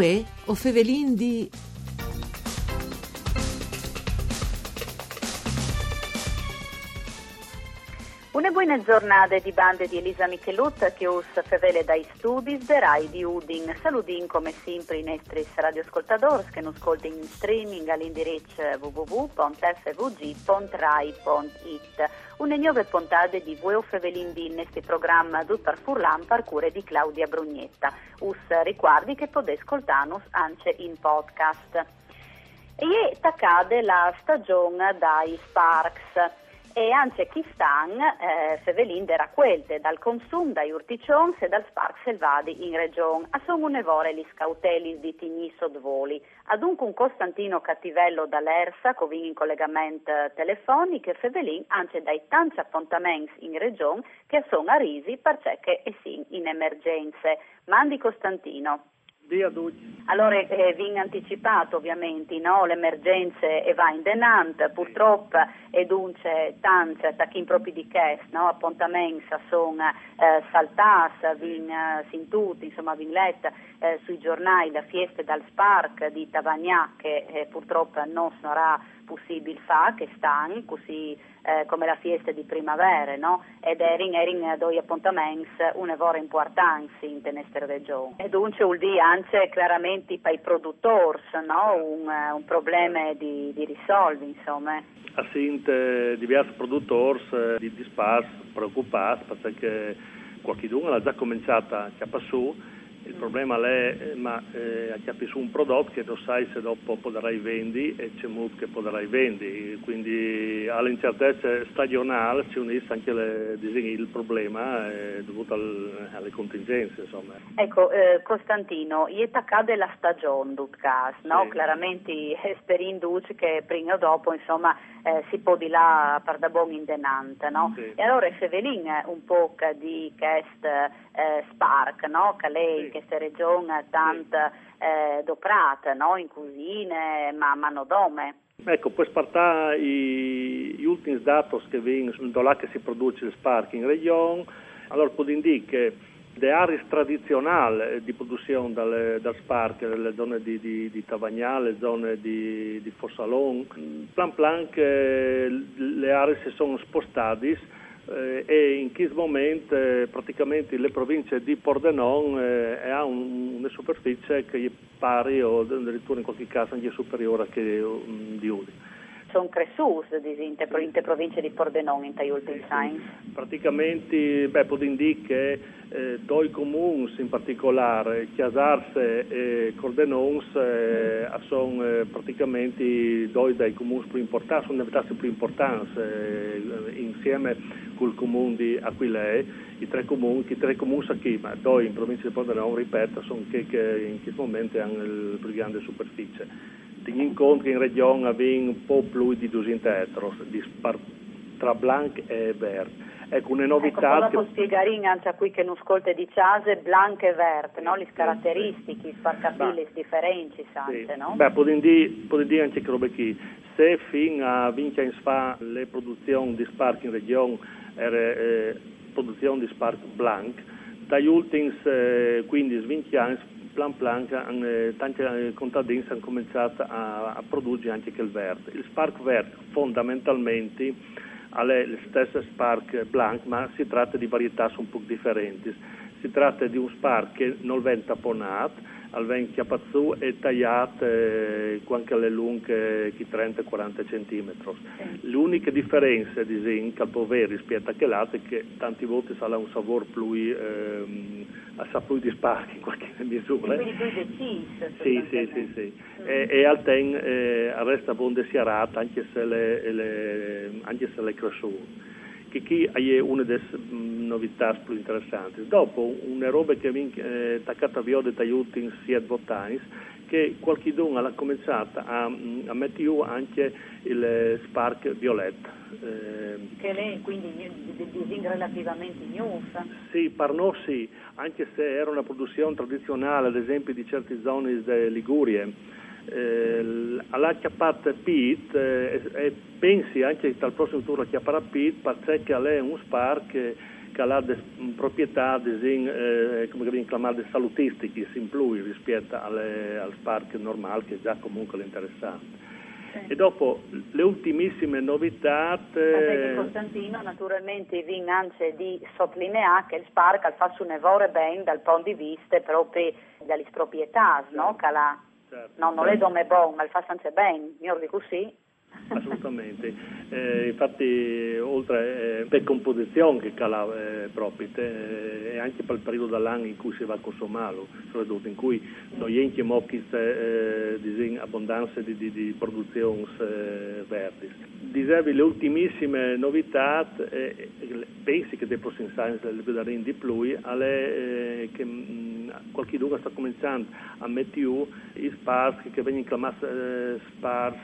Uè, o fevelin di... Una buona giornata di bande di Elisa Michelut che us fevele dai studi de Rai di Udin. Saludin come sempre i nostri radioascoltatori che non ascoltano in streaming all'indirizzo www.fvg.rai.it. Una nuova puntata di Vueo Fevelin di questo programma tutto Furlan per cure di Claudia Brugnetta. Us ricordi che potete ascoltarnos anche in podcast. E accade la stagione dai Sparks e anche chi stan eh, Fevelin era quelte dal consum dai urticions e dal spark selvadi in regione. A sono un'evore gli scautelis di Tignisso Dvoli. Adunque un Costantino Cattivello dall'Ersa, covin in collegamento telefonico, e Fevelin anche dai tanti appuntamenti in regione che sono a risi per che e sì in emergenze. Mandi Costantino. A. Allora, eh, vi anticipato ovviamente no? le e va in denant, purtroppo e dunque tante tachin proprio di chest, no? appuntamenti sono eh, saltati, vin, eh, sin tutti, insomma, vin letta eh, sui giornali da fieste dal Spark di Tavagnà che eh, purtroppo non sarà possibile fare, che stanno così eh, come la fiesta di primavera, no? Ed erin, erin due appuntamenti un'evora importante in questa regione. E dunque vuol dire anche chiaramente per i produttori, no? Un, un problema di, di risolvere, insomma. A sint diversi produttori eh, di, di spas preoccupati perché qualcuno ha già cominciato a su il problema è ma eh, chiappi su un prodotto che non sai se dopo potrai vendi e c'è molto che potrai vendi, quindi all'incertezza stagionale ci unisce anche le, il problema eh, dovuto al, alle contingenze. Insomma. Ecco, eh, Costantino, ieta cade la stagione, Dutcas, no? Sì. chiaramente sperinduci che prima o dopo insomma, eh, si può di là per da buon in denante, no? Sì. E allora Fevelin un po' di quest eh, spark, no? che lei, Sì. Questa regione tanto eh, doprata, no? in cucine, ma manodome. Ecco, poi spartare gli ultimi dati che vengono là che si produce il spark in regione, allora può dire che le aree tradizionali di produzione dal, dal spark, le zone di, di, di Tavagnà, le zone di, di Fossalon, plan plan che le aree si sono spostate eh, e in questo momento eh, praticamente le province di Pordenone eh, hanno un- una superficie che è pari o addirittura in qualche caso anche superiore a che mm, di Udine. Sono cresciute in te province di Pordenone in tai ultimi anni. Praticamente, beh, può dire che eh, due comuni in particolare, Chiasarse e Cordenons, eh, sono eh, praticamente due dei comuni più importanti, sono le più importanti, eh, insieme col comune di Aquilei, i tre comuni, i tre comuni qui, ma due in provincia di Pordenone, ripeto, sono che, che in questo momento hanno il più grande superficie. Tengo in conto che in regione abbiamo un po' più di 200 ettari, di spar- tra blanc e verde. Ecco, una Ecco, novità cosa che... può spiegare anche a qui che non ascolta di Ciase, blanche e verde, no? le caratteristiche, far capire le differenze, Sì. no? Beh, può dire, anche che qui. Se fin a 20 anni fa le produzioni di Spark in regione erano eh, produzioni di Spark blanc, dagli ultimi eh, 15-20 anni plan plan eh, tanti eh, contadini hanno cominciato a, a produrre anche il verde. Il Spark verde fondamentalmente ha le stesse Spark blanc, ma si tratta di varietà un po' differenti. Si tratta di un Spark che non viene tapponato, al ven chiappazzu e tagliato eh, anche alle lunghe di 30-40 cm. L'unica differenza di zinc al povero rispetto a che l'altro è che tanti volte sarà un sapore più, ehm, assai più di sparchi in qualche misura. Quindi più deciso. Sì, sì, sì, sì. E, e al ten eh, resta bonde siarata anche se le, le, anche se le cresciute. Che qui è una delle novità più interessanti. Dopo, una roba che viene eh, attaccata via dagli ultimi siete votani, che qualcuno ha cominciato a, a mettere anche il Spark Violet. Eh, Che lei quindi di, di, di relativamente news. sì, per noi sì, anche se era una produzione tradizionale, ad esempio di certe zone di Ligurie, alla chiappata Pit eh, e, pensi anche che dal prossimo turno chiapparà Pit perché lei è un spar che, che che ha proprietà eh, come dire, chiamate salutistiche, in più rispetto alle, al spark normale che già comunque è interessante. E dopo le ultimissime novità. Eh... Costantino, naturalmente vi anche di sottolineare che il Spark fa su nevore ben dal punto di vista proprio delle proprietà, no? Certo. La... Certo, no, non certo. è dome bon, ma il fa sempre ben, io dico così. Assolutamente, eh, infatti oltre eh, per composizione che cala eh, proprio eh, e anche per il periodo dell'anno in cui si va a consumare, soprattutto in cui noi abbiamo mocchi eh, abbondanza di, di, di produzioni eh, verdi. Dicevi le ultimissime novità, eh, pensi che dei prossimi anni le vedremo di più, alle, che qualche dunque sta cominciando a mettere i spars che vengono chiamati spars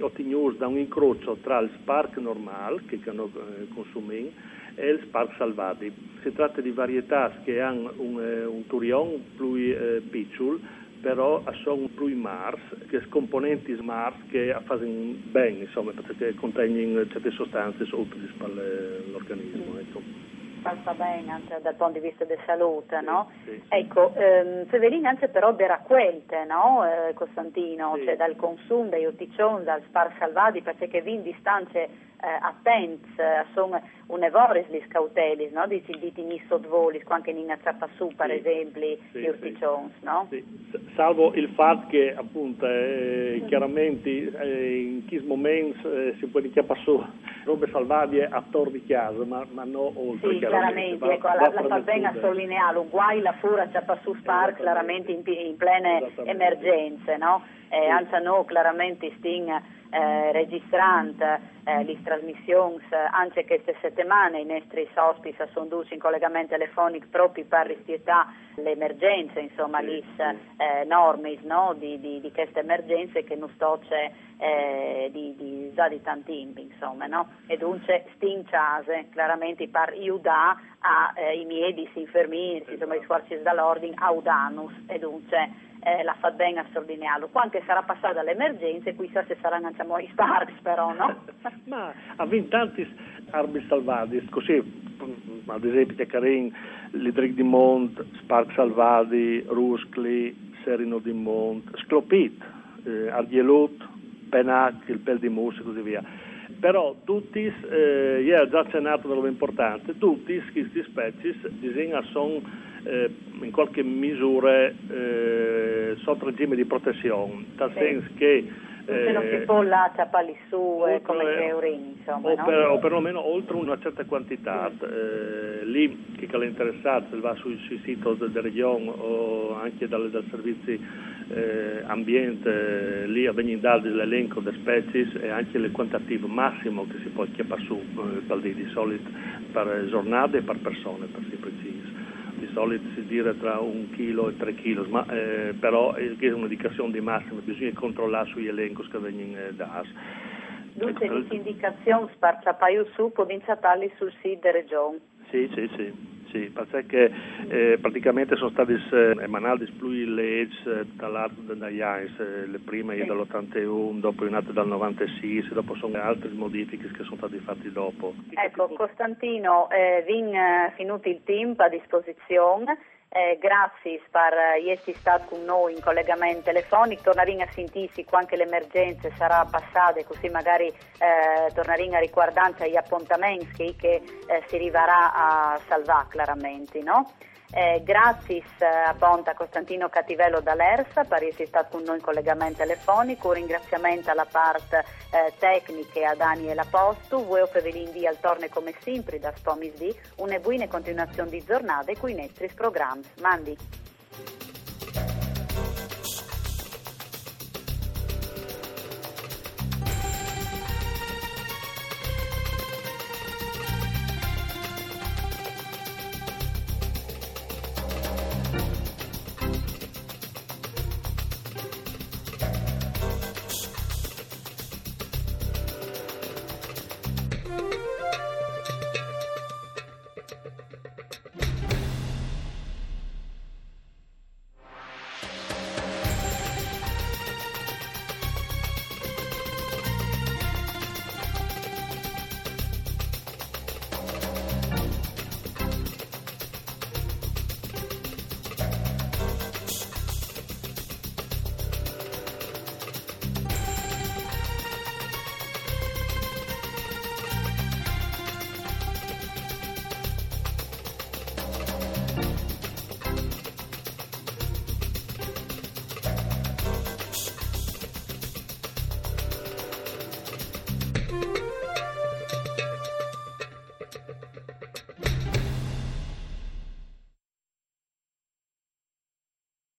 ottenuti da un incrocio tra il Spark normal, che hanno eh, consumato, e il Spark salvati. Si tratta di varietà che hanno un, eh, un turion più eh, piccolo, però sono più Mars, che sono componenti Mars che fanno bene, insomma, perché contengono certe sostanze utili per l'organismo. Ecco passa bene anche dal punto di vista della salute, no? Sì, sì. Ecco, ehm, Severin anche però quente, no, eh, Costantino, sì. cioè dal consumo dei otticioni, dal spar salvati, perché vi in distanze eh, attenti, eh, sono un'evoris gli scautelis, no? Di, di tinisso dvolis, anche in zappa su, per esempio, gli otticioni, no? Salvo il fatto che appunto eh, chiaramente eh, in questo momento eh, si può chiappare su robe salvadie attorno di casa, ma, ma non oltre. Sì, chiaramente, ecco, la, la fa bene a sottolineare, guai la fura ciappa su Spark chiaramente in, in plene emergenze, no? Eh, sì. Anzi no, chiaramente sting eh, registrante eh, le trasmissioni anche queste settimane i nostri ospiti sono duci in collegamento telefonico proprio per rispietà le emergenze, insomma, le eh, norme no? di, di, di, queste emergenze che non sto c'è eh, di, di, già di tanti tempo, insomma, no? E dunque stinciase chiaramente per aiutare ai eh, miei infermieri, insomma, i sforzi dall'ordine, audanus, e dunque eh, la fa bene a sottolinearlo. Quando sarà passata l'emergenza, qui se saranno anche i sparks però, no? Ma ha tanti armi salvati, così ad esempio Chiacarin, l'Idric di Mont, Spark Salvati, Ruscli, Serino di Mont, Sclopit, eh, Argielut, Penac, il Pel di Mus e così via. Però tutti, eh, io ho già accennato della importante, tutti questi specie disegna sono eh, in qualche misura eh, sotto regime di protezione, nel senso che eh, non si può là ciappali su eh, come Eurini, insomma. O, no? per, o perlomeno oltre una certa quantità. Eh, lì chi è interessato va sui, siti della regione o anche dal, dal servizi eh, ambiente, lì avvengono l'elenco delle specie e anche il quantitativo massimo che si può chiappare su, eh, di solito per giornate e per persone, per essere precisi solito si dire tra un chilo e tre chili, ma eh, però è un'indicazione di massima, bisogna controllare sugli elenchi che vengono eh, da Dunque, ecco, l'indicazione sparsa paio su, può vinciarli sul sito della regione. Sì, sì, sì. Sì, perché eh, praticamente sono stati eh, emanati più le leggi dall'alto dagli AIS, eh, le prime sì. dall'81, dopo nate dal 96, dopo sono altre modifiche che sono state fatte dopo. Ecco, Costantino, eh, vin eh, finito il tempo a disposizione. Eh, grazie per essere stato con noi in collegamento telefonico, torneremo a sentirsi quando l'emergenza sarà passata così magari eh, torneremo a riguardare gli appuntamenti che, eh, si arriverà a salvare chiaramente. No? Eh, grazie a Ponta Costantino Cattivello dall'ERSA per essere stato con noi in collegamento telefonico, un ringraziamento alla parte eh, tecnica a Daniela Postu, voi per venire al torne come sempre da Spomis D, una buona continuazione di giornata con i nostri programmi. Mandi.